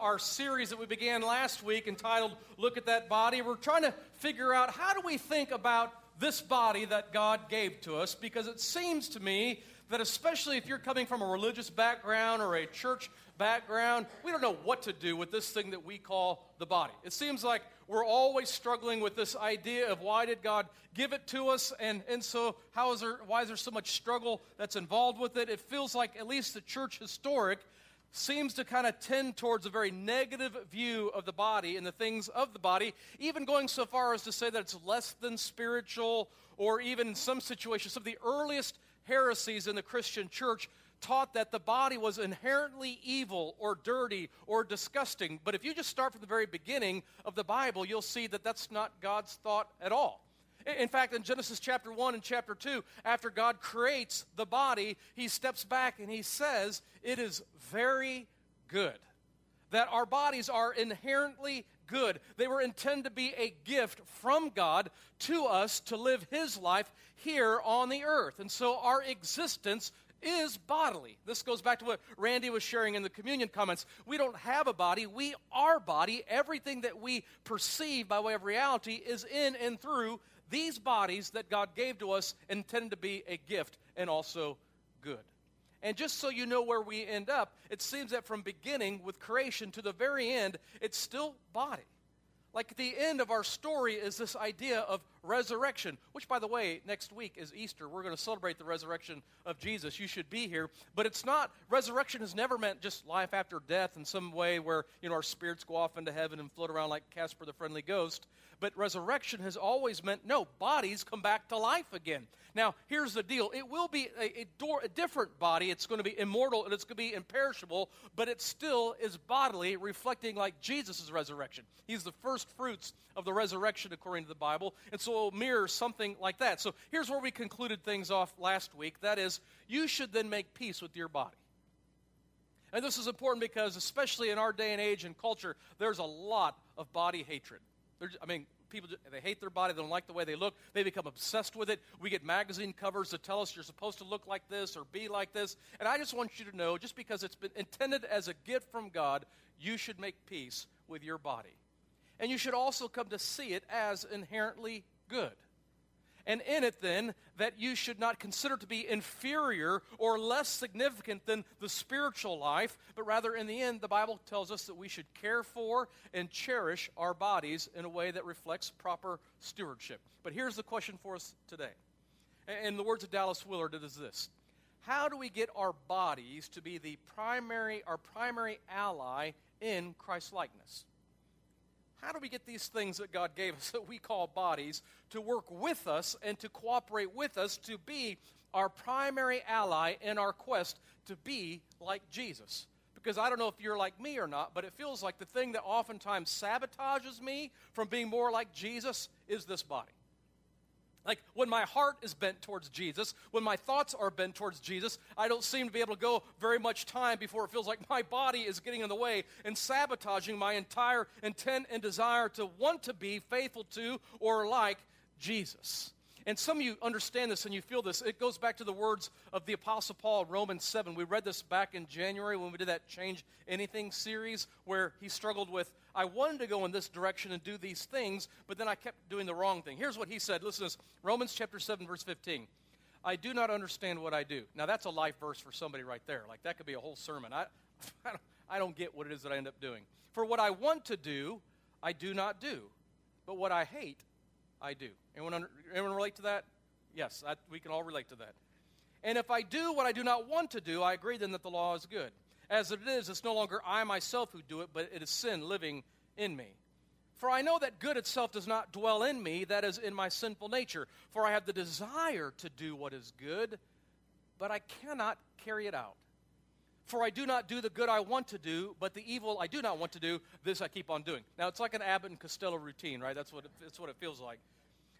our series that we began last week entitled Look at That Body. We're trying to figure out how do we think about this body that God gave to us because it seems to me that, especially if you're coming from a religious background or a church background, we don't know what to do with this thing that we call the body. It seems like we're always struggling with this idea of why did God give it to us, and, and so how is there, why is there so much struggle that's involved with it? It feels like at least the church historic seems to kind of tend towards a very negative view of the body and the things of the body, even going so far as to say that it's less than spiritual, or even in some situations, some of the earliest heresies in the Christian church taught that the body was inherently evil or dirty or disgusting. But if you just start from the very beginning of the Bible, you'll see that that's not God's thought at all. In fact, in Genesis chapter 1 and chapter 2, after God creates the body, he steps back and he says, It is very good. That our bodies are inherently good. They were intended to be a gift from God to us to live His life here on the earth. And so our existence is bodily. This goes back to what Randy was sharing in the communion comments. We don't have a body, we are body. Everything that we perceive by way of reality is in and through these bodies that God gave to us, intended to be a gift and also good. And just so you know where we end up, it seems that from beginning with creation to the very end, it's still body. Like the end of our story is this idea of resurrection, which, by the way, next week is Easter. We're going to celebrate the resurrection of Jesus. You should be here. But it's not, resurrection has never meant just life after death in some way where, you know, our spirits go off into heaven and float around like Casper the Friendly Ghost. But resurrection has always meant, no, bodies come back to life again. Now, here's the deal it will be a, a, door, a different body. It's going to be immortal and it's going to be imperishable, but it still is bodily, reflecting like Jesus' resurrection. He's the first fruits of the resurrection according to the Bible, and so it'll mirror something like that. So here's where we concluded things off last week that is, you should then make peace with your body. And this is important because, especially in our day and age and culture, there's a lot of body hatred. There's, I mean, people they hate their body they don't like the way they look they become obsessed with it. We get magazine covers that tell us you're supposed to look like this or be like this. And i just want you to know just because it's been intended as a gift from god you should make peace with your body. And you should also come to see it as inherently good and in it, then, that you should not consider to be inferior or less significant than the spiritual life, but rather, in the end, the Bible tells us that we should care for and cherish our bodies in a way that reflects proper stewardship. But here's the question for us today. In the words of Dallas Willard, it is this How do we get our bodies to be the primary, our primary ally in Christ likeness? How do we get these things that God gave us that we call bodies to work with us and to cooperate with us to be our primary ally in our quest to be like Jesus? Because I don't know if you're like me or not, but it feels like the thing that oftentimes sabotages me from being more like Jesus is this body. Like when my heart is bent towards Jesus, when my thoughts are bent towards Jesus, I don't seem to be able to go very much time before it feels like my body is getting in the way and sabotaging my entire intent and desire to want to be faithful to or like Jesus. And some of you understand this and you feel this. It goes back to the words of the Apostle Paul Romans 7. We read this back in January when we did that Change Anything series where he struggled with, I wanted to go in this direction and do these things, but then I kept doing the wrong thing. Here's what he said. Listen to this Romans chapter 7, verse 15. I do not understand what I do. Now, that's a life verse for somebody right there. Like, that could be a whole sermon. I, I, don't, I don't get what it is that I end up doing. For what I want to do, I do not do. But what I hate, I do. Anyone, under, anyone relate to that? Yes, I, we can all relate to that. And if I do what I do not want to do, I agree then that the law is good. As it is, it's no longer I myself who do it, but it is sin living in me. For I know that good itself does not dwell in me, that is, in my sinful nature. For I have the desire to do what is good, but I cannot carry it out. For I do not do the good I want to do, but the evil I do not want to do, this I keep on doing. Now, it's like an Abbott and Costello routine, right? That's what it, that's what it feels like.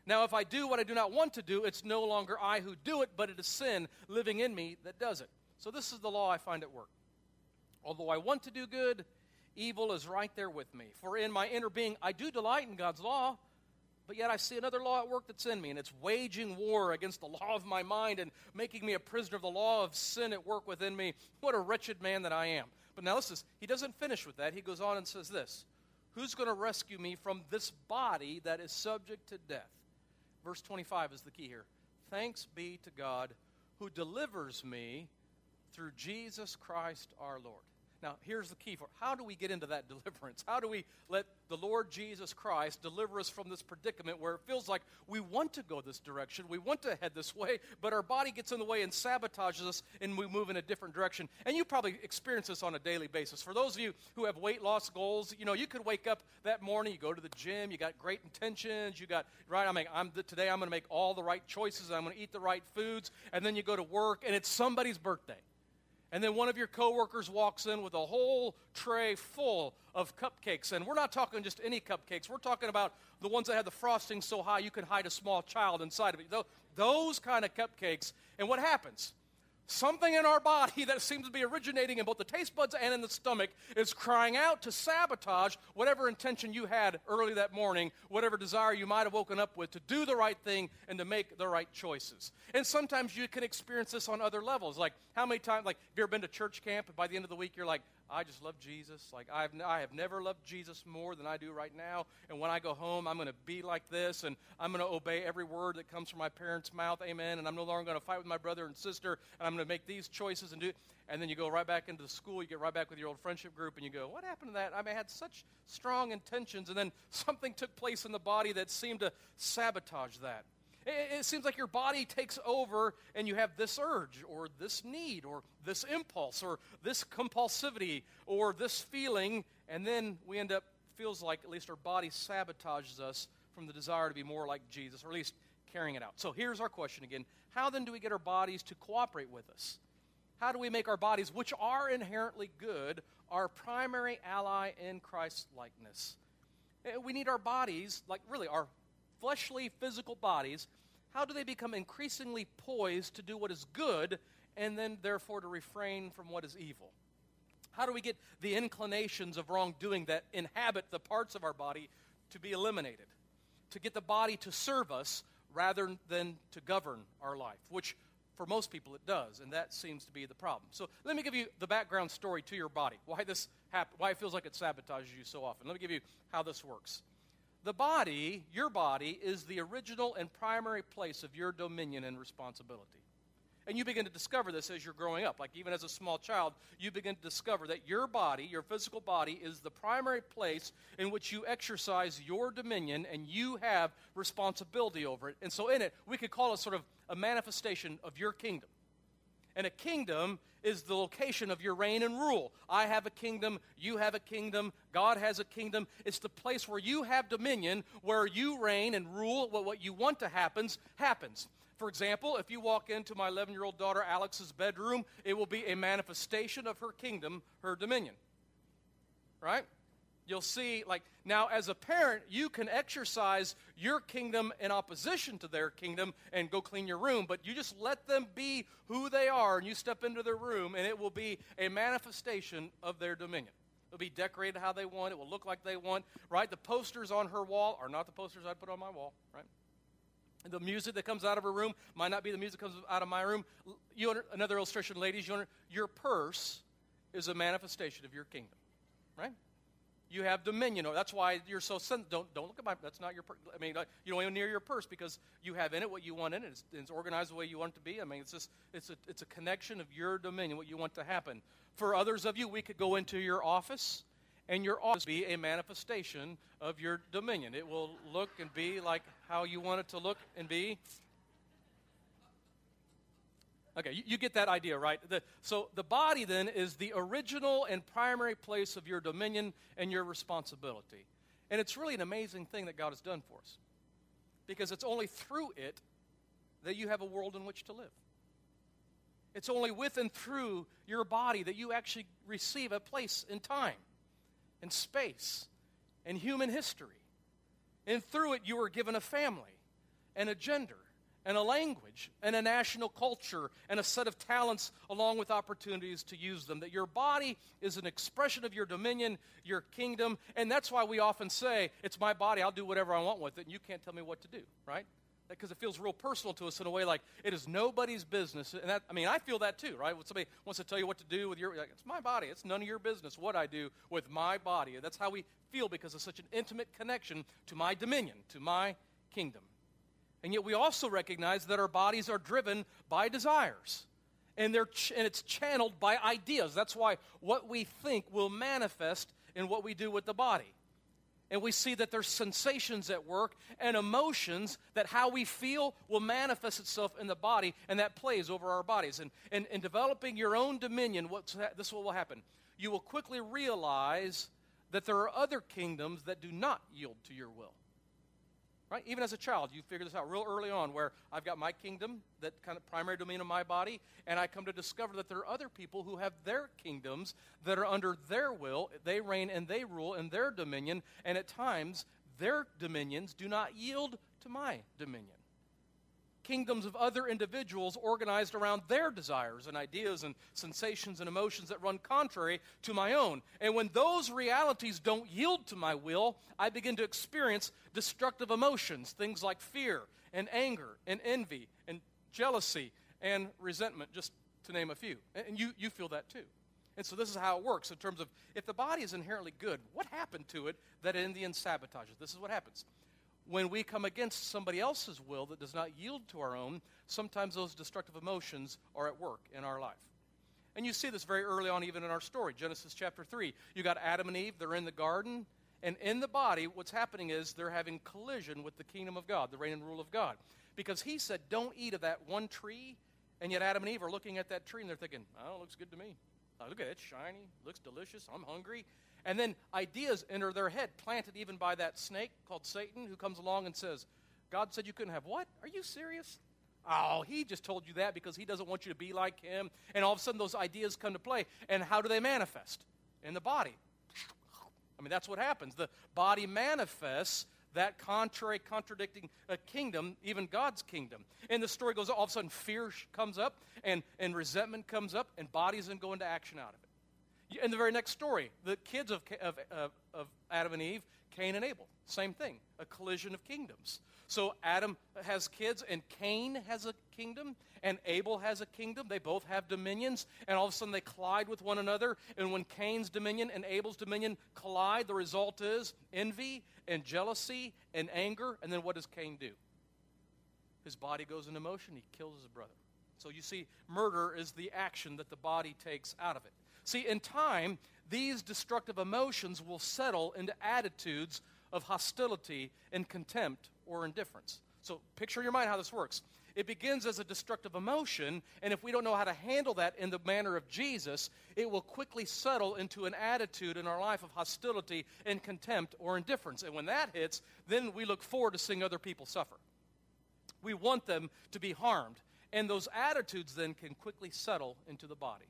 Now, if I do what I do not want to do, it's no longer I who do it, but it is sin living in me that does it. So, this is the law I find at work. Although I want to do good, evil is right there with me. For in my inner being, I do delight in God's law but yet I see another law at work that's in me, and it's waging war against the law of my mind and making me a prisoner of the law of sin at work within me. What a wretched man that I am. But now listen, he doesn't finish with that. He goes on and says this Who's going to rescue me from this body that is subject to death? Verse 25 is the key here. Thanks be to God who delivers me through Jesus Christ our Lord. Now, here's the key for how do we get into that deliverance? How do we let the Lord Jesus Christ deliver us from this predicament where it feels like we want to go this direction, we want to head this way, but our body gets in the way and sabotages us and we move in a different direction? And you probably experience this on a daily basis. For those of you who have weight loss goals, you know, you could wake up that morning, you go to the gym, you got great intentions, you got, right, I mean, I'm, today I'm going to make all the right choices, I'm going to eat the right foods, and then you go to work and it's somebody's birthday and then one of your coworkers walks in with a whole tray full of cupcakes. And we're not talking just any cupcakes. We're talking about the ones that have the frosting so high you can hide a small child inside of it. Those kind of cupcakes. And what happens? Something in our body that seems to be originating in both the taste buds and in the stomach is crying out to sabotage whatever intention you had early that morning, whatever desire you might have woken up with to do the right thing and to make the right choices. And sometimes you can experience this on other levels. Like, how many times, like, have you ever been to church camp and by the end of the week you're like, I just love Jesus. Like, I've, I have never loved Jesus more than I do right now. And when I go home, I'm going to be like this, and I'm going to obey every word that comes from my parents' mouth. Amen. And I'm no longer going to fight with my brother and sister, and I'm going to make these choices and do it. And then you go right back into the school, you get right back with your old friendship group, and you go, What happened to that? I, mean, I had such strong intentions, and then something took place in the body that seemed to sabotage that. It, seems like your body takes over and you have this urge or this need or this impulse or this compulsivity or this feeling, and then we end up, feels like at least our body sabotages us from the desire to be more like Jesus, or at least carrying it out. So here's our question again How then do we get our bodies to cooperate with us? How do we make our bodies, which are inherently good, our primary ally in Christ's likeness? Eh, we need our bodies, like really our fleshly, physical bodies, how do they become increasingly poised to do what is good and then therefore to refrain from what is evil? How do we get the inclinations of wrongdoing that inhabit the parts of our body to be eliminated? To get the body to serve us rather than to govern our life, which for most people it does, and that seems to be the problem. So let me give you the background story to your body, why this hap- why it feels like it sabotages you so often. Let me give you how this works. The body, your body, is the original and primary place of your dominion and responsibility. And you begin to discover this as you're growing up. Like even as a small child, you begin to discover that your body, your physical body, is the primary place in which you exercise your dominion and you have responsibility over it. And so in it, we could call it sort of a manifestation of your kingdom. And a kingdom is the location of your reign and rule. I have a kingdom, you have a kingdom, God has a kingdom. It's the place where you have dominion, where you reign and rule. What you want to happens, happens. For example, if you walk into my 11 year old daughter Alex's bedroom, it will be a manifestation of her kingdom, her dominion. Right? You'll see, like, now as a parent, you can exercise your kingdom in opposition to their kingdom and go clean your room, but you just let them be who they are and you step into their room and it will be a manifestation of their dominion. It'll be decorated how they want, it will look like they want, right? The posters on her wall are not the posters I'd put on my wall, right? The music that comes out of her room might not be the music that comes out of my room. You, another illustration, ladies, you, your purse is a manifestation of your kingdom, right? You have dominion. That's why you're so sen- don't don't look at my. That's not your. I mean, you don't even near your purse because you have in it what you want in it. It's, it's, organized the way you want it to be. I mean, it's just it's a it's a connection of your dominion, what you want to happen. For others of you, we could go into your office, and your office be a manifestation of your dominion. It will look and be like how you want it to look and be. Okay, you, you, get that idea, right? The, so the body then is the original and primary place of your dominion and your responsibility. And it's really an amazing thing that God has done for us. Because it's only through it that you have a world in which to live. It's only with and through your body that you actually receive a place in time, and space, and human history. And through it, you are given a family and a gender and a language and a national culture and a set of talents along with opportunities to use them. That your body is an expression of your dominion, your kingdom, and that's why we often say, It's my body, I'll do whatever I want with it, and you can't tell me what to do, right? because it feels real personal to us in a way like it is nobody's business. And that, I mean, I feel that too, right? When somebody wants to tell you what to do with your, like, it's my body. It's none of your business what I do with my body. That's how we feel because of such an intimate connection to my dominion, to my kingdom. And yet we also recognize that our bodies are driven by desires. And, they're ch- and it's channeled by ideas. That's why what we think will manifest in what we do with the body and we see that there's sensations at work and emotions that how we feel will manifest itself in the body and that plays over our bodies and in, in, developing your own dominion what's ha- this will happen you will quickly realize that there are other kingdoms that do not yield to your will Right? Even as a child, you figure this out real early on where I've got my kingdom, that kind of primary domain of my body, and I come to discover that there are other people who have their kingdoms that are under their will. They reign and they rule in their dominion, and at times their dominions do not yield to my dominion kingdoms of other individuals organized around their desires and ideas and sensations and emotions that run contrary to my own. And when those realities don't yield to my will, I begin to experience destructive emotions, things like fear and anger and envy and jealousy and resentment, just to name a few. And you, you feel that too. And so this is how it works in terms of if the body is inherently good, what happened to it that in the end sabotages? This is what happens when we come against somebody else's will that does not yield to our own, sometimes those destructive emotions are at work in our life. And you see this very early on, even in our story, Genesis chapter 3. You got Adam and Eve, they're in the garden, and in the body, what's happening is they're having collision with the kingdom of God, the reign and rule of God. Because he said, Don't eat of that one tree, and yet Adam and Eve are looking at that tree and they're thinking, Oh, it looks good to me. Look at it, it's shiny, looks delicious, I'm hungry. And then ideas enter their head, planted even by that snake called Satan, who comes along and says, God said you couldn't have what? Are you serious? Oh, he just told you that because he doesn't want you to be like him. And all of a sudden, those ideas come to play. And how do they manifest? In the body. I mean, that's what happens. The body manifests that contrary, contradicting a uh, kingdom, even God's kingdom. And the story goes, all of a sudden, fear comes up, and, and resentment comes up, and bodies then go into action out of it. In the very next story, the kids of, of, of Adam and Eve, Cain and Abel, same thing, a collision of kingdoms. So Adam has kids, and Cain has a kingdom, and Abel has a kingdom. They both have dominions, and all of a sudden they collide with one another. And when Cain's dominion and Abel's dominion collide, the result is envy and jealousy and anger. And then what does Cain do? His body goes into motion, he kills his brother. So you see, murder is the action that the body takes out of it. See, in time, these destructive emotions will settle into attitudes of hostility and contempt or indifference. So, picture in your mind how this works. It begins as a destructive emotion, and if we don't know how to handle that in the manner of Jesus, it will quickly settle into an attitude in our life of hostility and contempt or indifference. And when that hits, then we look forward to seeing other people suffer. We want them to be harmed. And those attitudes then can quickly settle into the body.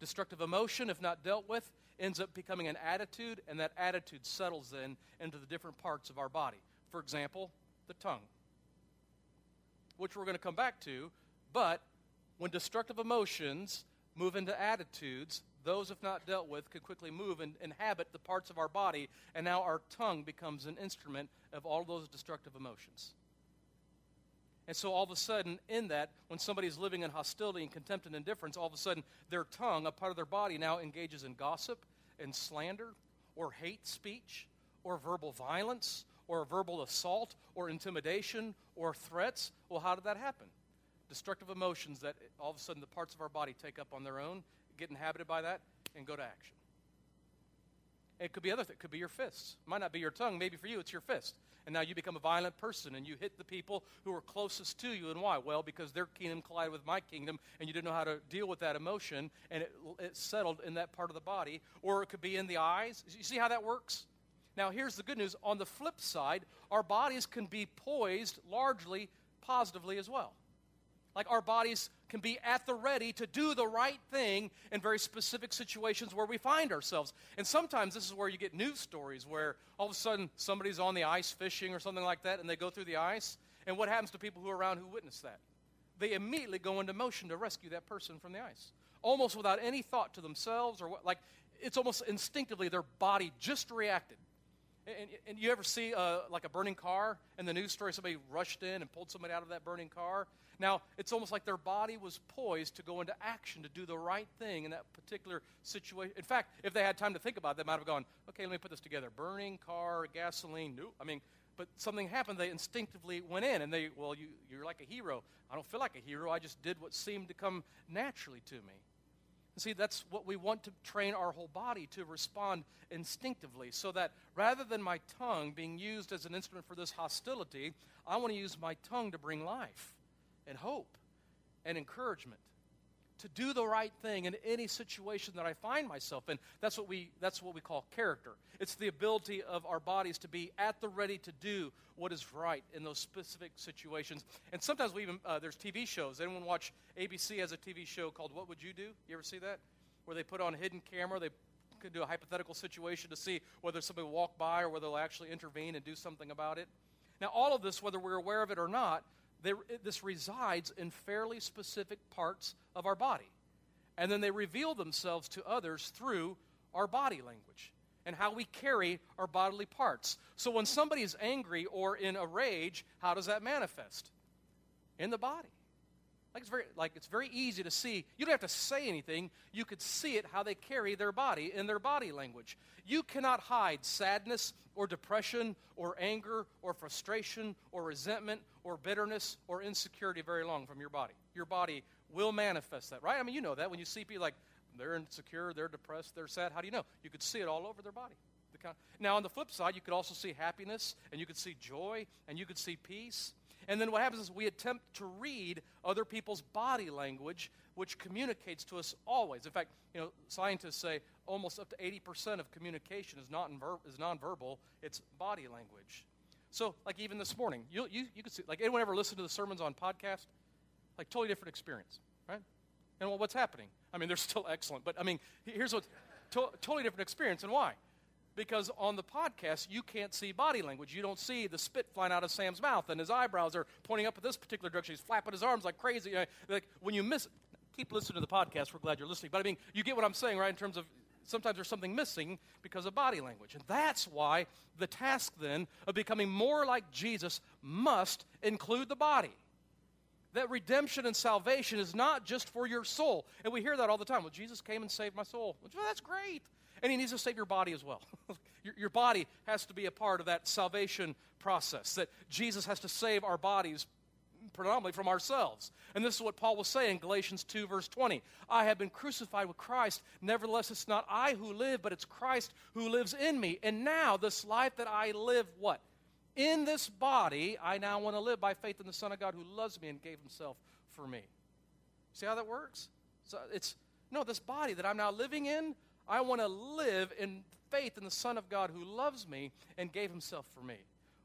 Destructive emotion, if not dealt with, ends up becoming an attitude, and that attitude settles then into the different parts of our body. For example, the tongue, which we're going to come back to, but when destructive emotions move into attitudes, those, if not dealt with, could quickly move and inhabit the parts of our body, and now our tongue becomes an instrument of all those destructive emotions. And so all of a sudden, in that, when somebody's living in hostility and contempt and indifference, all of a sudden their tongue, a part of their body, now engages in gossip and slander or hate speech or verbal violence or verbal assault or intimidation or threats. Well, how did that happen? Destructive emotions that all of a sudden the parts of our body take up on their own, get inhabited by that, and go to action. It could be other things. It could be your fists. It might not be your tongue. Maybe for you it's your fist and now you become a violent person and you hit the people who are closest to you. And why? Well, because their kingdom collided with my kingdom and you didn't know how to deal with that emotion and it, it settled in that part of the body. Or it could be in the eyes. You see how that works? Now, here's the good news. On the flip side, our bodies can be poised largely positively as well. Like our bodies can be at the ready to do the right thing in very specific situations where we find ourselves. And sometimes this is where you get news stories where all of a sudden somebody's on the ice fishing or something like that and they go through the ice. And what happens to people who are around who witness that? They immediately go into motion to rescue that person from the ice, almost without any thought to themselves or what, like it's almost instinctively their body just reacted. And, and you ever see uh, like a burning car in the news story? Somebody rushed in and pulled somebody out of that burning car. Now, it's almost like their body was poised to go into action to do the right thing in that particular situation. In fact, if they had time to think about it, they might have gone, okay, let me put this together. Burning car, gasoline, nope. I mean, but something happened. They instinctively went in and they, well, you, you're like a hero. I don't feel like a hero. I just did what seemed to come naturally to me. See, that's what we want to train our whole body to respond instinctively, so that rather than my tongue being used as an instrument for this hostility, I want to use my tongue to bring life and hope and encouragement to do the right thing in any situation that I find myself in. That's what we, that's what we call character. It's the ability of our bodies to be at the ready to do what is right in those specific situations. And sometimes we even, uh, there's TV shows. Anyone watch ABC has a TV show called What Would You Do? You ever see that? Where they put on a hidden camera, they could do a hypothetical situation to see whether somebody will walk by or whether they'll actually intervene and do something about it. Now, all of this, whether we're aware of it or not, this resides in fairly specific parts of our body. And then they reveal themselves to others through our body language and how we carry our bodily parts. So when somebody is angry or in a rage, how does that manifest? In the body. Like it's very like it's very easy to see. You don't have to say anything. You could see it how they carry their body in their body language. You cannot hide sadness or depression or anger or frustration or resentment or bitterness or insecurity very long from your body. Your body will manifest that, right? I mean, you know that when you see people like they're insecure, they're depressed, they're sad. How do you know? You could see it all over their body. Now, on the flip side, you could also see happiness, and you could see joy, and you could see peace. And then what happens is we attempt to read other people's body language, which communicates to us always. In fact, you know, scientists say almost up to 80% of communication is not is nonverbal, it's body language. So, like even this morning, you, you, you could see, like anyone ever listen to the sermons on podcast? Like totally different experience, right? And well, what's happening? I mean, they're still excellent, but I mean, here's what to, totally different experience. And why? Because on the podcast, you can't see body language. You don't see the spit flying out of Sam's mouth and his eyebrows are pointing up at this particular direction. He's flapping his arms like crazy. Like when you miss keep listening to the podcast. We're glad you're listening. But I mean, you get what I'm saying, right? In terms of sometimes there's something missing because of body language. And that's why the task then of becoming more like Jesus must include the body that redemption and salvation is not just for your soul. And we hear that all the time. Well, Jesus came and saved my soul. Well, that's great. And he needs to save your body as well. your, your body has to be a part of that salvation process, that Jesus has to save our bodies predominantly from ourselves. And this is what Paul was saying, in Galatians 2, verse 20. I have been crucified with Christ. Nevertheless, it's not I who live, but it's Christ who lives in me. And now, this life that I live, what? In this body, I now want to live by faith in the Son of God who loves me and gave himself for me. See how that works? So it's no, this body that I'm now living in, I want to live in faith in the Son of God who loves me and gave himself for me.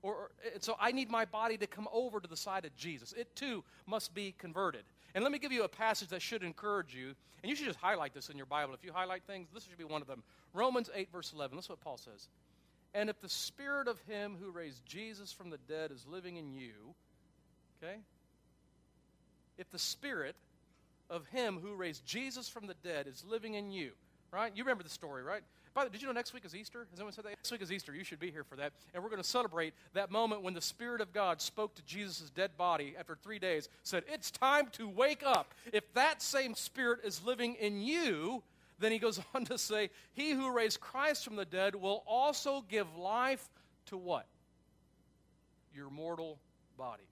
Or, or so I need my body to come over to the side of Jesus. It too must be converted. And let me give you a passage that should encourage you. And you should just highlight this in your Bible. If you highlight things, this should be one of them. Romans 8, verse 11. That's what Paul says. And if the spirit of him who raised Jesus from the dead is living in you, okay? If the spirit of him who raised Jesus from the dead is living in you, right? You remember the story, right? By the, way, did you know next week is Easter? Has anyone said that? Next week is Easter. You should be here for that. And we're going to celebrate that moment when the Spirit of God spoke to Jesus' dead body after three days, said, It's time to wake up. If that same Spirit is living in you, then he goes on to say, He who raised Christ from the dead will also give life to what? Your mortal bodies.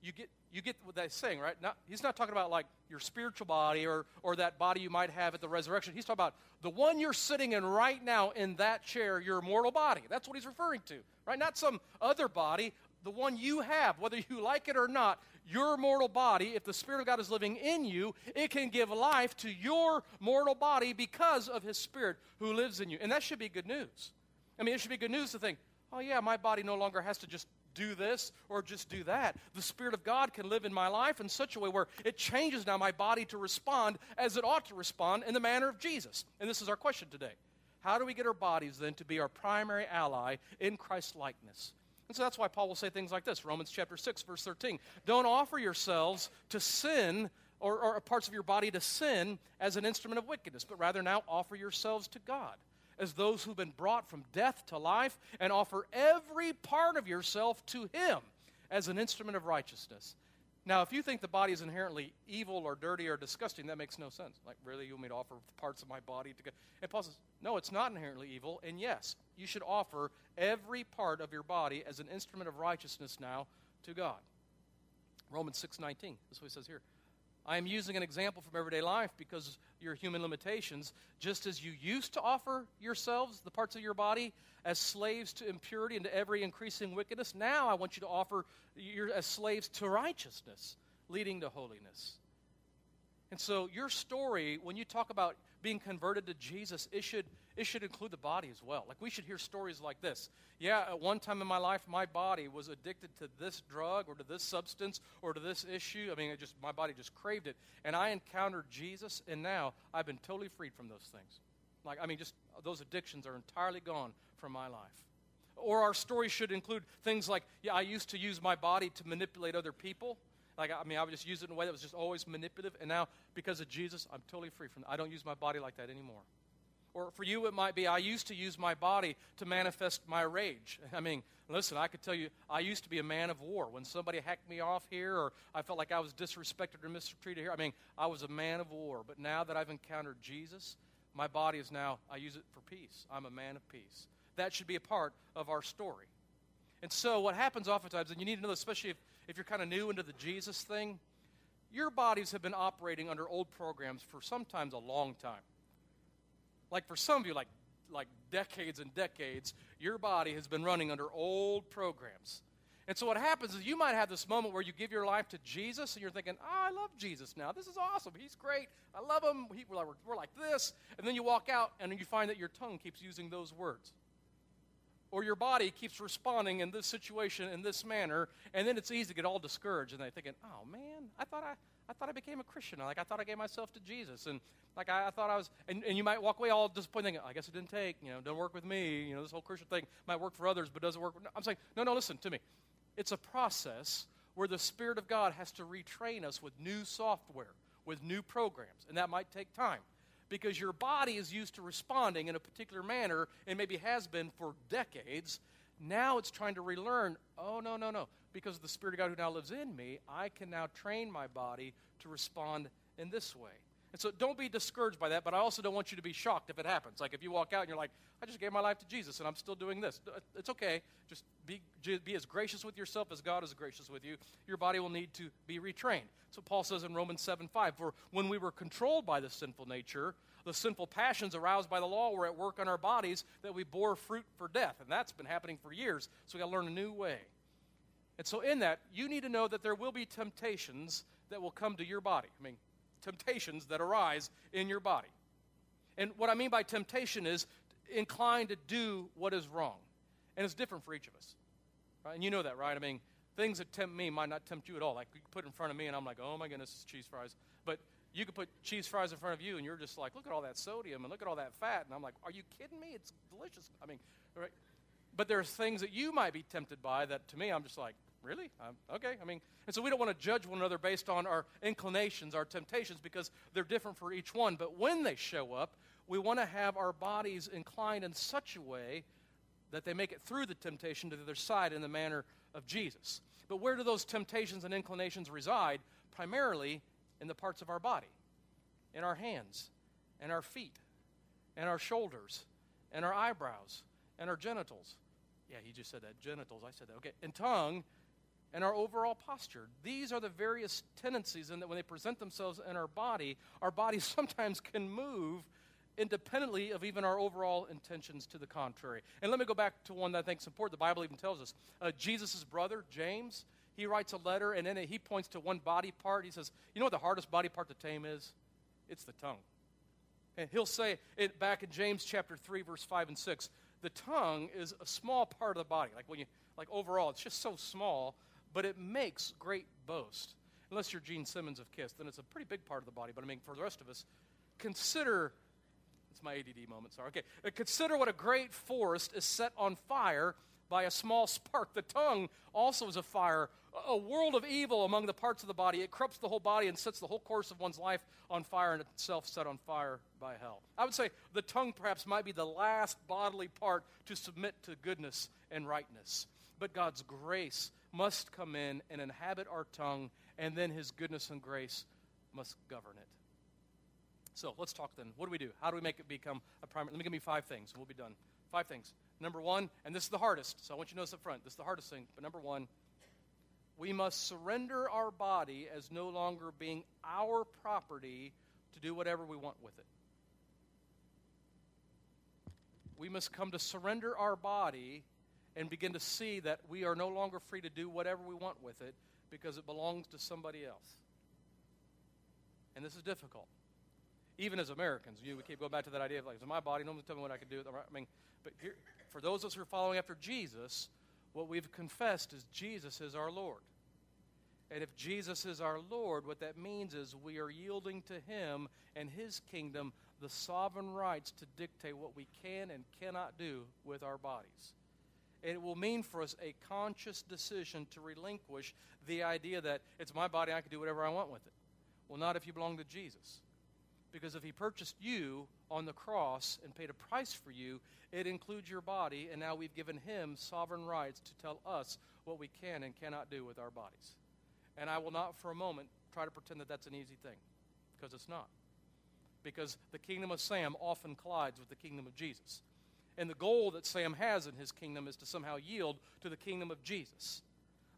You get, you get what that's saying, right? Not, he's not talking about like your spiritual body or, or that body you might have at the resurrection. He's talking about the one you're sitting in right now in that chair, your mortal body. That's what he's referring to, right? Not some other body, the one you have, whether you like it or not, your mortal body, if the Spirit of God is living in you, it can give life to your mortal body because of His Spirit who lives in you. And that should be good news. I mean, it should be good news to think, oh, yeah, my body no longer has to just do this or just do that. The Spirit of God can live in my life in such a way where it changes now my body to respond as it ought to respond in the manner of Jesus. And this is our question today. How do we get our bodies then to be our primary ally in Christ likeness? And so that's why Paul will say things like this Romans chapter 6, verse 13. Don't offer yourselves to sin or, or parts of your body to sin as an instrument of wickedness, but rather now offer yourselves to God as those who've been brought from death to life, and offer every part of yourself to Him as an instrument of righteousness. Now, if you think the body is inherently evil or dirty or disgusting, that makes no sense. Like, really, you want me to offer parts of my body to God? And Paul says, no, it's not inherently evil. And yes, you should offer every part of your body as an instrument of righteousness now to God. Romans 6:19. That's what he says here. I am using an example from everyday life because your human limitations, just as you used to offer yourselves, the parts of your body, as slaves to impurity and to every increasing wickedness, now I want you to offer you as slaves to righteousness, leading to holiness. And so your story, when you talk about being converted to Jesus, it should it should include the body as well. Like we should hear stories like this. Yeah, at one time in my life, my body was addicted to this drug or to this substance or to this issue. I mean, it just my body just craved it, and I encountered Jesus, and now I've been totally freed from those things. Like I mean, just those addictions are entirely gone from my life. Or our story should include things like, yeah, I used to use my body to manipulate other people. Like, I mean, I would just use it in a way that was just always manipulative. And now, because of Jesus, I'm totally free from that. I don't use my body like that anymore. Or for you, it might be I used to use my body to manifest my rage. I mean, listen, I could tell you, I used to be a man of war. When somebody hacked me off here, or I felt like I was disrespected or mistreated here, I mean, I was a man of war. But now that I've encountered Jesus, my body is now, I use it for peace. I'm a man of peace. That should be a part of our story. And so, what happens oftentimes, and you need to know, this, especially if, if you're kind of new into the Jesus thing, your bodies have been operating under old programs for sometimes a long time. Like for some of you, like, like decades and decades, your body has been running under old programs. And so what happens is you might have this moment where you give your life to Jesus and you're thinking, oh, I love Jesus now. This is awesome. He's great. I love him. He, we're, like, we're like this. And then you walk out and you find that your tongue keeps using those words. Or your body keeps responding in this situation in this manner. And then it's easy to get all discouraged and they're thinking, oh, man, I thought I, I thought I became a Christian. Like I thought I gave myself to Jesus, and like I, I thought I was. And, and, you might walk away all disappointed, thinking, I guess it didn't take. You know, don't work with me. You know, this whole Christian thing might work for others, but doesn't work. I'm saying, no, no. Listen to me. It's a process where the Spirit of God has to retrain us with new software, with new programs, and that might take time because your body is used to responding in a particular manner and maybe has been for decades. Now it's trying to relearn. Oh, no, no, no because of the Spirit of God who now lives in me, I can now train my body to respond in this way. And so don't be discouraged by that, but I also don't want you to be shocked if it happens. Like if you walk out and you're like, I just gave my life to Jesus and I'm still doing this. Uh, it's okay. Just be, be as gracious with yourself as God is gracious with you. Your body will need to be retrained. So Paul says in Romans 7 5, For when we were controlled by the sinful nature, the sinful passions aroused by the law were at work on our bodies that we bore fruit for death. And that's been happening for years. So we got to learn a new way. And so, in that, you need to know that there will be temptations that will come to your body. I mean, temptations that arise in your body. And what I mean by temptation is inclined to do what is wrong. And it's different for each of us. Right? And you know that, right? I mean, things that tempt me might not tempt you at all. Like, you put in front of me, and I'm like, oh my goodness, it's cheese fries. But you could put cheese fries in front of you, and you're just like, look at all that sodium and look at all that fat. And I'm like, are you kidding me? It's delicious. I mean, right? But there's things that you might be tempted by that to me, I'm just like, Really? Um, okay. I mean, and so we don't want to judge one another based on our inclinations, our temptations, because they're different for each one. But when they show up, we want to have our bodies inclined in such a way that they make it through the temptation to the other side in the manner of Jesus. But where do those temptations and inclinations reside? Primarily in the parts of our body, in our hands, and our feet, and our shoulders, and our eyebrows, and our genitals. Yeah, he just said that. Genitals, I said that. Okay. And tongue and our overall posture. These are the various tendencies and that when they present themselves in our body, our body sometimes can move independently of even our overall intentions to the contrary. And let me go back to one that I think is important. The Bible even tells us. Uh, Jesus' brother, James, he writes a letter, and in it he points to one body part. He says, You know what the hardest body part to tame is? It's the tongue. And he'll say it back in James chapter 3, verse 5 and 6. The tongue is a small part of the body. Like when you, like overall, it's just so small but it makes great boast. Unless you're Gene Simmons of Kiss, then it's a pretty big part of the body. But I mean, for the rest of us, consider it's my ADD moment, sorry. Okay. Uh, consider what a great forest is set on fire by a small spark. The tongue also is a fire, a world of evil among the parts of the body. It corrupts the whole body and sets the whole course of one's life on fire and itself set on fire by hell. I would say the tongue perhaps might be the last bodily part to submit to goodness and rightness. But God's grace must come in and inhabit our tongue, and then his goodness and grace must govern it. So let's talk then. What do we do? How do we make it become a primary? Let me give me five things. We'll be done. Five things. Number one, and this is the hardest, so I want you to notice up front. This is the hardest thing. But number one, we must surrender our body as no longer being our property to do whatever we want with it. We must come to surrender our body and begin to see that we are no longer free to do whatever we want with it because it belongs to somebody else. And this is difficult. Even as Americans, you, we keep going back to that idea of like, it's my body, no one's tell me what I can do. I mean, but here, for those of us who are following after Jesus, what we've confessed is Jesus is our Lord. And if Jesus is our Lord, what that means is we are yielding to Him and His kingdom the sovereign rights to dictate what we can and cannot do with our bodies. It will mean for us a conscious decision to relinquish the idea that it's my body, I can do whatever I want with it. Well, not if you belong to Jesus. Because if He purchased you on the cross and paid a price for you, it includes your body, and now we've given Him sovereign rights to tell us what we can and cannot do with our bodies. And I will not for a moment try to pretend that that's an easy thing, because it's not. Because the kingdom of Sam often collides with the kingdom of Jesus. And the goal that Sam has in his kingdom is to somehow yield to the kingdom of Jesus.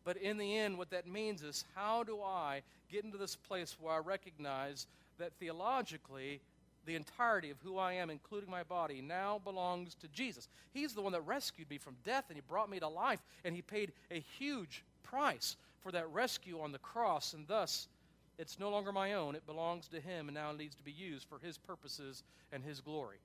But in the end, what that means is how do I get into this place where I recognize that theologically, the entirety of who I am, including my body, now belongs to Jesus. He's the one that rescued me from death and He brought me to life, and He paid a huge price for that rescue on the cross, and thus it's no longer my own. It belongs to Him and now needs to be used for His purposes and His glory.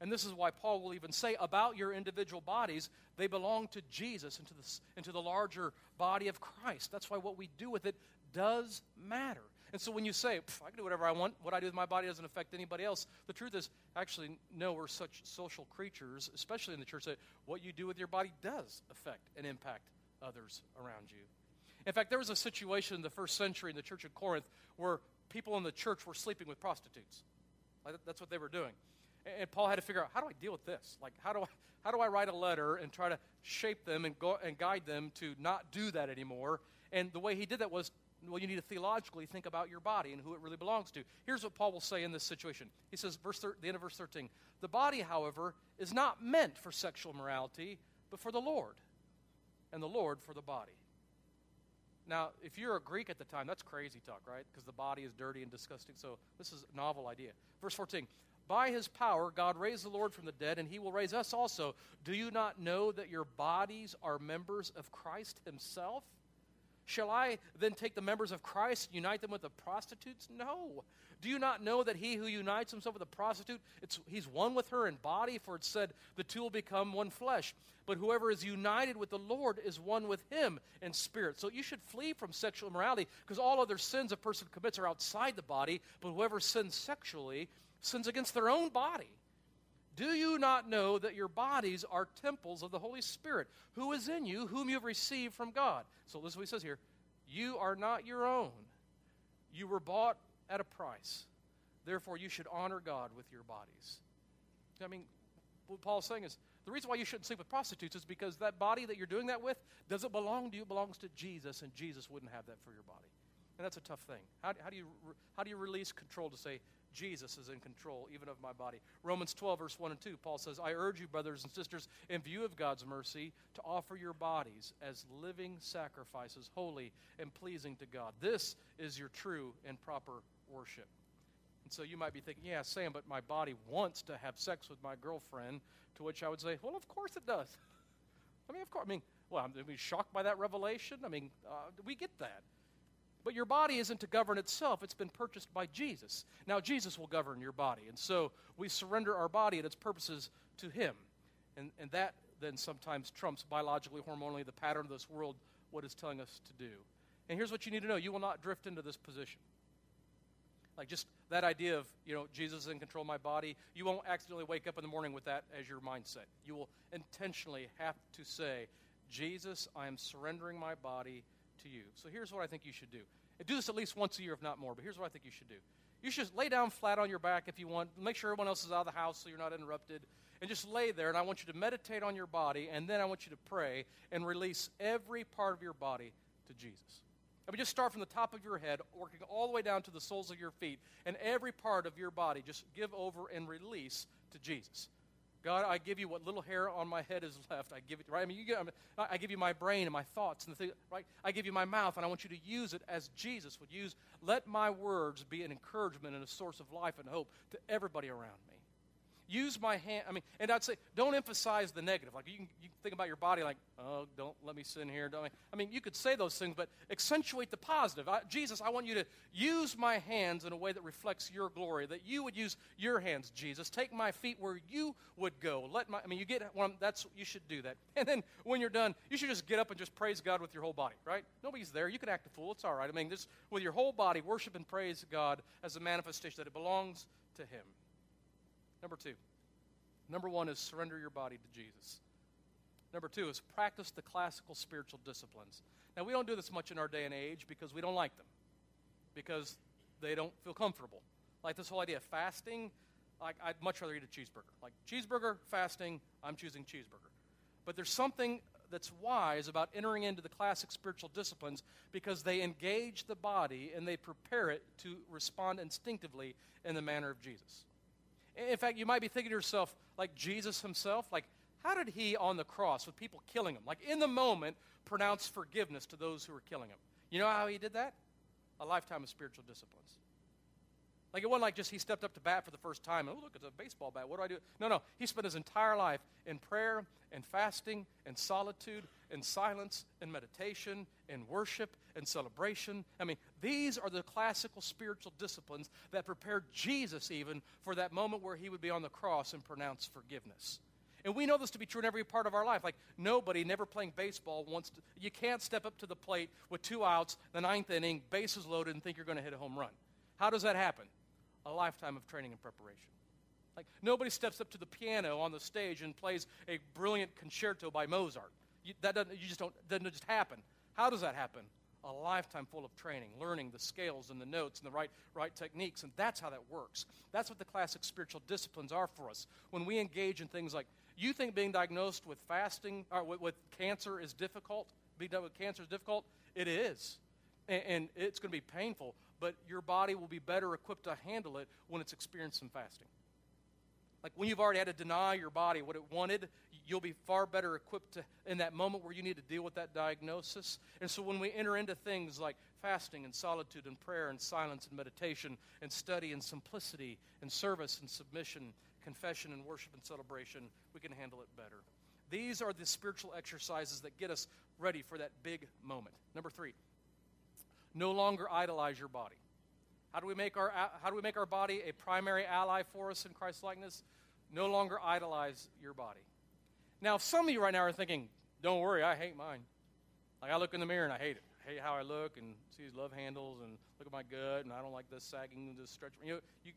And this is why Paul will even say about your individual bodies, they belong to Jesus and to the, and to the larger body of Christ. That's why what we do with it does matter. And so when you say, I can do whatever I want, what I do with my body doesn't affect anybody else, the truth is, actually, no, we're such social creatures, especially in the church, that what you do with your body does affect and impact others around you. In fact, there was a situation in the first century in the church of Corinth where people in the church were sleeping with prostitutes. That's what they were doing. And Paul had to figure out how do I deal with this? Like, how do I, how do I write a letter and try to shape them and, go, and guide them to not do that anymore? And the way he did that was well, you need to theologically think about your body and who it really belongs to. Here's what Paul will say in this situation. He says, verse thir- the end of verse 13, the body, however, is not meant for sexual morality, but for the Lord, and the Lord for the body. Now, if you're a Greek at the time, that's crazy talk, right? Because the body is dirty and disgusting. So this is a novel idea. Verse 14 By his power, God raised the Lord from the dead, and he will raise us also. Do you not know that your bodies are members of Christ himself? Shall I then take the members of Christ and unite them with the prostitutes? No. Do you not know that he who unites himself with a prostitute, he's one with her in body? For it said, the two will become one flesh. But whoever is united with the Lord is one with him in spirit. So you should flee from sexual immorality because all other sins a person commits are outside the body. But whoever sins sexually sins against their own body. Do you not know that your bodies are temples of the Holy Spirit, who is in you, whom you have received from God? So listen what he says here. You are not your own. You were bought at a price. Therefore, you should honor God with your bodies. I mean, what Paul's saying is the reason why you shouldn't sleep with prostitutes is because that body that you're doing that with doesn't belong to you, it belongs to Jesus, and Jesus wouldn't have that for your body. And that's a tough thing. How, how, do, you, how do you release control to say, Jesus is in control even of my body. Romans 12, verse 1 and 2, Paul says, I urge you, brothers and sisters, in view of God's mercy, to offer your bodies as living sacrifices, holy and pleasing to God. This is your true and proper worship. And so you might be thinking, yeah, Sam, but my body wants to have sex with my girlfriend, to which I would say, well, of course it does. I mean, of course. I mean, well, I'm shocked by that revelation. I mean, uh, we get that. But your body isn't to govern itself, it's been purchased by Jesus. Now, Jesus will govern your body. And so we surrender our body and its purposes to Him. And, and that then sometimes trumps biologically, hormonally, the pattern of this world, what it's telling us to do. And here's what you need to know you will not drift into this position. Like just that idea of, you know, Jesus is in control of my body, you won't accidentally wake up in the morning with that as your mindset. You will intentionally have to say, Jesus, I am surrendering my body to you. So here's what I think you should do. Do this at least once a year, if not more, but here's what I think you should do. You should lay down flat on your back if you want. Make sure everyone else is out of the house so you're not interrupted. And just lay there, and I want you to meditate on your body, and then I want you to pray and release every part of your body to Jesus. I mean, just start from the top of your head, working all the way down to the soles of your feet, and every part of your body, just give over and release to Jesus. God, I give you what little hair on my head is left. I give it, right? I mean, you get, I give you my brain and my thoughts and the thing, right? I give you my mouth, and I want you to use it as Jesus would use. Let my words be an encouragement and a source of life and hope to everybody around me. Use my hand. I mean, and I'd say, don't emphasize the negative. Like you can, you can think about your body, like, oh, don't let me sin here. Don't I? Mean, you could say those things, but accentuate the positive. I, Jesus, I want you to use my hands in a way that reflects your glory. That you would use your hands, Jesus. Take my feet where you would go. Let my. I mean, you get. Well, that's you should do that. And then when you're done, you should just get up and just praise God with your whole body. Right? Nobody's there. You can act a fool. It's all right. I mean, just with your whole body, worship and praise God as a manifestation that it belongs to Him. Number two. Number one is surrender your body to Jesus. Number two is practice the classical spiritual disciplines. Now, we don't do this much in our day and age because we don't like them, because they don't feel comfortable. Like this whole idea of fasting, like I'd much rather eat a cheeseburger. Like cheeseburger, fasting, I'm choosing cheeseburger. But there's something that's wise about entering into the classic spiritual disciplines because they engage the body and they prepare it to respond instinctively in the manner of Jesus. In fact, you might be thinking to yourself, like Jesus himself, like, how did he on the cross with people killing him, like in the moment, pronounce forgiveness to those who were killing him? You know how he did that? A lifetime of spiritual disciplines. Like it wasn't like just he stepped up to bat for the first time and, oh, look, it's a baseball bat. What do I do? No, no. He spent his entire life in prayer and fasting and solitude and silence and meditation and worship and celebration. I mean, these are the classical spiritual disciplines that prepared Jesus even for that moment where he would be on the cross and pronounce forgiveness. And we know this to be true in every part of our life. Like nobody, never playing baseball, wants to, you can't step up to the plate with two outs, the ninth inning, bases loaded, and think you're going to hit a home run. How does that happen? A lifetime of training and preparation. Like nobody steps up to the piano on the stage and plays a brilliant concerto by Mozart. You, that doesn't, you just don't, doesn't just happen. How does that happen? A lifetime full of training, learning the scales and the notes and the right, right techniques, and that's how that works. That's what the classic spiritual disciplines are for us. When we engage in things like, you think being diagnosed with fasting or with, with cancer is difficult? Being diagnosed with cancer is difficult? It is. And, and it's going to be painful, but your body will be better equipped to handle it when it's experienced some fasting. Like when you've already had to deny your body what it wanted, you'll be far better equipped to, in that moment where you need to deal with that diagnosis. And so when we enter into things like fasting and solitude and prayer and silence and meditation and study and simplicity and service and submission, confession and worship and celebration, we can handle it better. These are the spiritual exercises that get us ready for that big moment. Number three, no longer idolize your body. How do we make our, how do we make our body a primary ally for us in Christ likeness? No longer idolize your body. Now, some of you right now are thinking, don't worry, I hate mine. Like, I look in the mirror and I hate it. I hate how I look and see these love handles and look at my gut and I don't like this sagging, and this stretch. You know, you,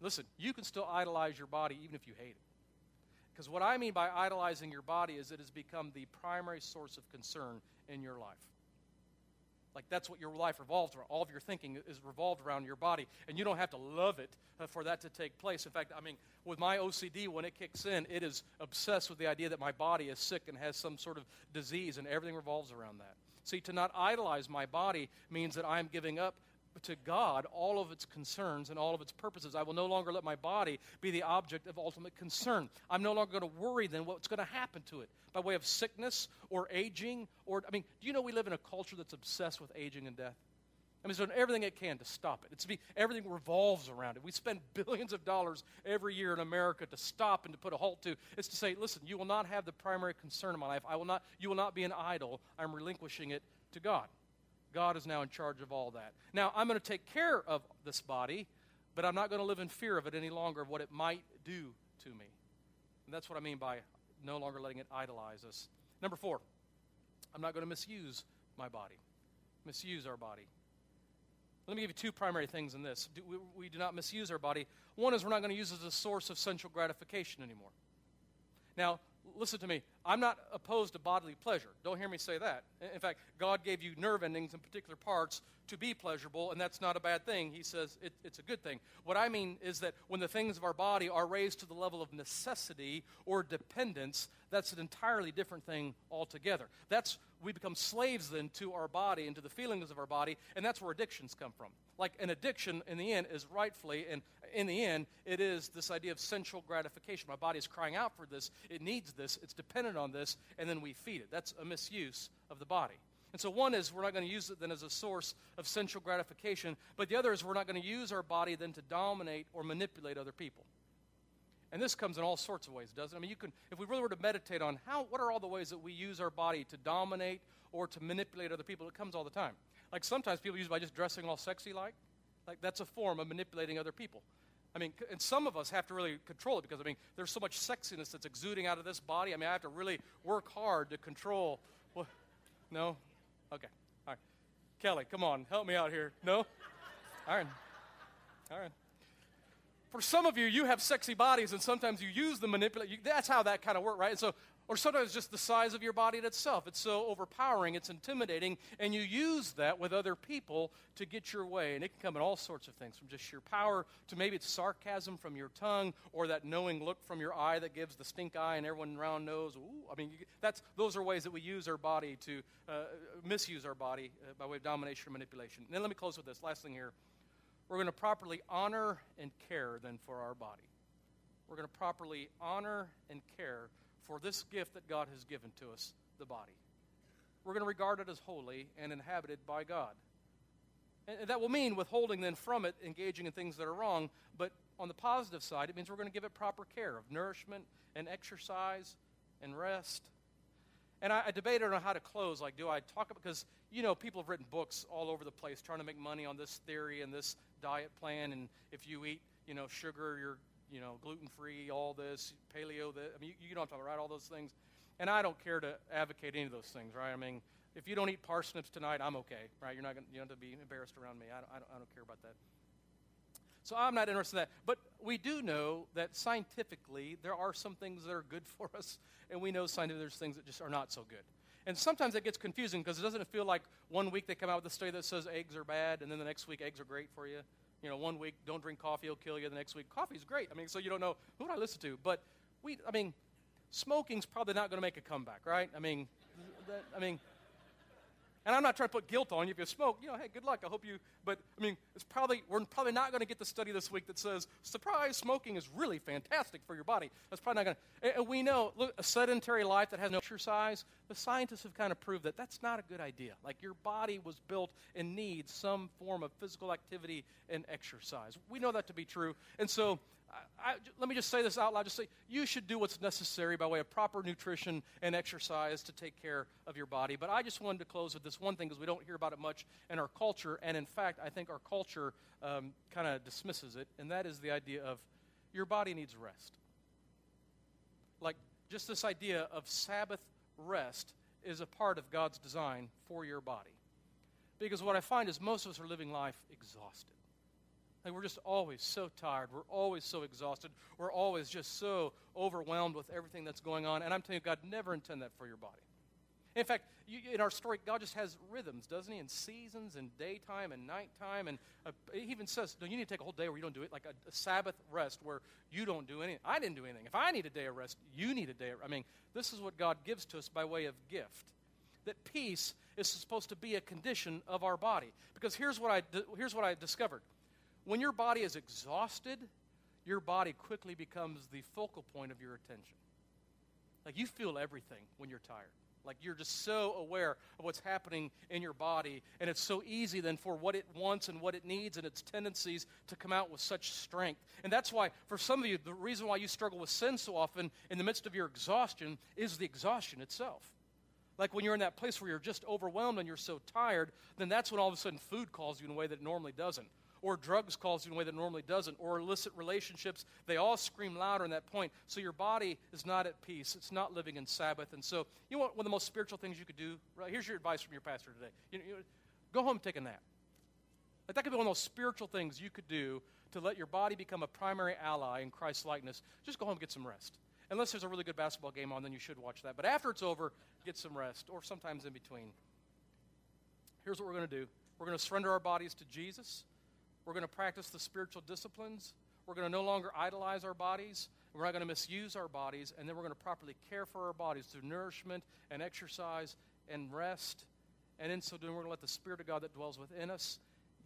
listen, you can still idolize your body even if you hate it. Because what I mean by idolizing your body is it has become the primary source of concern in your life. Like that's what your life revolves around. All of your thinking is revolved around your body, and you don't have to love it uh, for that to take place. In fact, I mean, with my OCD, when it kicks in, it is obsessed with the idea that my body is sick and has some sort of disease, and everything revolves around that. See, to not idolize my body means that I'm giving up to God all of its concerns and all of its purposes. I will no longer let my body be the object of ultimate concern. I'm no longer going to worry then what's going to happen to it by way of sickness or aging or I mean, do you know we live in a culture that's obsessed with aging and death? I mean, it's doing everything it can to stop it. It's be, everything revolves around it. We spend billions of dollars every year in America to stop and to put a halt to. It's to say, listen, you will not have the primary concern of my life. I will not. You will not be an idol. I'm relinquishing it to God. God is now in charge of all that. Now, I'm going to take care of this body, but I'm not going to live in fear of it any longer, of what it might do to me. And that's what I mean by no longer letting it idolize us. Number four, I'm not going to misuse my body, misuse our body. Let me give you two primary things in this. Do, we, we do not misuse our body. One is we're not going to use it as a source of sensual gratification anymore. Now, listen to me. I'm not opposed to bodily pleasure. Don't hear me say that. In fact, God gave you nerve endings in particular parts to be pleasurable, and that's not a bad thing. He says it, it's a good thing. What I mean is that when the things of our body are raised to the level of necessity or dependence, that's an entirely different thing altogether. That's we become slaves then to our body and to the feelings of our body, and that's where addictions come from. Like an addiction, in the end, is rightfully, and in the end, it is this idea of sensual gratification. My body is crying out for this, it needs this, it's dependent on this, and then we feed it. That's a misuse of the body. And so, one is we're not going to use it then as a source of sensual gratification, but the other is we're not going to use our body then to dominate or manipulate other people. And this comes in all sorts of ways, doesn't it? I mean, you can, if we really were to meditate on how, what are all the ways that we use our body to dominate or to manipulate other people, it comes all the time. Like sometimes people use by just dressing all sexy like. Like that's a form of manipulating other people. I mean, and some of us have to really control it because, I mean, there's so much sexiness that's exuding out of this body. I mean, I have to really work hard to control. Well, no? Okay. All right. Kelly, come on. Help me out here. No? All right. All right for some of you, you have sexy bodies, and sometimes you use the manipulate. That's how that kind of works, right? And so, or sometimes just the size of your body in itself. It's so overpowering, it's intimidating, and you use that with other people to get your way. And it can come in all sorts of things, from just sheer power to maybe it's sarcasm from your tongue, or that knowing look from your eye that gives the stink eye, and everyone around knows. Ooh, I mean, that's those are ways that we use our body to uh, misuse our body uh, by way of domination or manipulation. And then let me close with this last thing here we're going to properly honor and care then for our body. We're going to properly honor and care for this gift that God has given to us, the body. We're going to regard it as holy and inhabited by God. And that will mean withholding then from it, engaging in things that are wrong, but on the positive side, it means we're going to give it proper care of nourishment and exercise and rest. And I, I debated on how to close. Like, do I talk about, because, you know, people have written books all over the place trying to make money on this theory and this diet plan, and if you eat, you know, sugar, you're, you know, gluten free, all this, paleo, this. I mean, you, you know I'm talking about, right? All those things. And I don't care to advocate any of those things, right? I mean, if you don't eat parsnips tonight, I'm okay, right? You're not going you to be embarrassed around me. I don't, I, don't, I don't care about that. So I'm not interested in that. But we do know that scientifically there are some things that are good for us, and we know scientifically there's things that just are not so good. And sometimes it gets confusing because it doesn't feel like one week they come out with a study that says eggs are bad, and then the next week eggs are great for you. You know, one week don't drink coffee, it'll kill you. The next week coffee's great. I mean, so you don't know who do I listen to. But we, I mean, smoking's probably not going to make a comeback, right? I mean, that, I mean, and I'm not trying to put guilt on you if you smoke. You know, hey, good luck. I hope you. But I mean, it's probably we're probably not going to get the study this week that says surprise smoking is really fantastic for your body. That's probably not going to. And we know, look, a sedentary life that has no exercise. The scientists have kind of proved that that's not a good idea. Like your body was built and needs some form of physical activity and exercise. We know that to be true, and so I, let me just say this out loud. Just say you should do what's necessary by way of proper nutrition and exercise to take care of your body. But I just wanted to close with this one thing because we don't hear about it much in our culture, and in fact, I think our culture um, kind of dismisses it, and that is the idea of your body needs rest. Like just this idea of Sabbath rest is a part of God's design for your body. Because what I find is most of us are living life exhausted. Like we're just always so tired. We're always so exhausted. We're always just so overwhelmed with everything that's going on. And I'm telling you, God never intended that for your body. In fact, you, in our story, God just has rhythms, doesn't He? In seasons and daytime and nighttime. And uh, He even says, no, you need to take a whole day where you don't do it, like a, a, Sabbath rest where you don't do anything. I didn't do anything. If I need a day of rest, you need a day of I mean, this is what God gives to us by way of gift. That peace is supposed to be a condition of our body. Because here's what I, here's what I discovered when your body is exhausted, your body quickly becomes the focal point of your attention. Like you feel everything when you're tired. Like you're just so aware of what's happening in your body, and it's so easy then for what it wants and what it needs and its tendencies to come out with such strength. And that's why, for some of you, the reason why you struggle with sin so often in the midst of your exhaustion is the exhaustion itself. Like when you're in that place where you're just overwhelmed and you're so tired, then that's when all of a sudden food calls you in a way that it normally doesn't or drugs calls you in a way that normally doesn't, or illicit relationships, they all scream louder in that point. So your body is not at peace. It's not living in Sabbath. And so, you know what, one of the most spiritual things you could do? Right, here's your advice from your pastor today. You you go home and take a nap. Like that could be one of those spiritual things you could do to let your body become a primary ally in Christ's likeness. Just go home and get some rest. Unless there's a really good basketball game on, then you should watch that. But after it's over, get some rest, or sometimes in between. Here's what we're going to do we're going to surrender our bodies to Jesus. We're going to practice the spiritual disciplines. We're going to no longer idolize our bodies. We're not going to misuse our bodies. And then we're going to properly care for our bodies through nourishment and exercise and rest. And in so doing, we're going to let the Spirit of God that dwells within us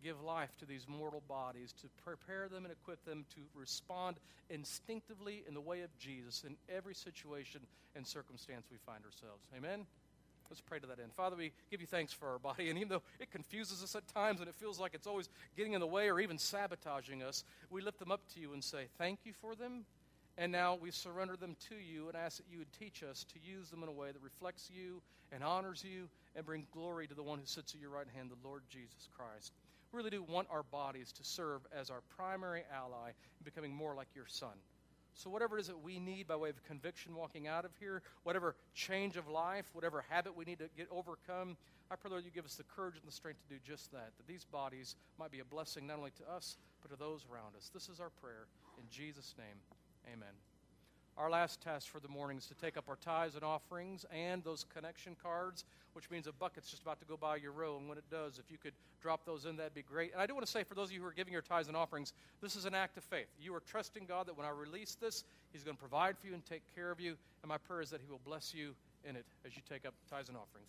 give life to these mortal bodies, to prepare them and equip them to respond instinctively in the way of Jesus in every situation and circumstance we find ourselves. Amen? Let's pray to that end. Father, we give you thanks for our body, and even though it confuses us at times and it feels like it's always getting in the way or even sabotaging us, we lift them up to you and say, Thank you for them. And now we surrender them to you and ask that you would teach us to use them in a way that reflects you and honors you and bring glory to the one who sits at your right hand, the Lord Jesus Christ. We really do want our bodies to serve as our primary ally in becoming more like your Son. So, whatever it is that we need by way of conviction walking out of here, whatever change of life, whatever habit we need to get overcome, I pray, Lord, you give us the courage and the strength to do just that, that these bodies might be a blessing not only to us, but to those around us. This is our prayer. In Jesus' name, amen. Our last task for the morning is to take up our tithes and offerings and those connection cards, which means a bucket's just about to go by your row. And when it does, if you could drop those in, that'd be great. And I do want to say, for those of you who are giving your tithes and offerings, this is an act of faith. You are trusting God that when I release this, He's going to provide for you and take care of you. And my prayer is that He will bless you in it as you take up tithes and offerings.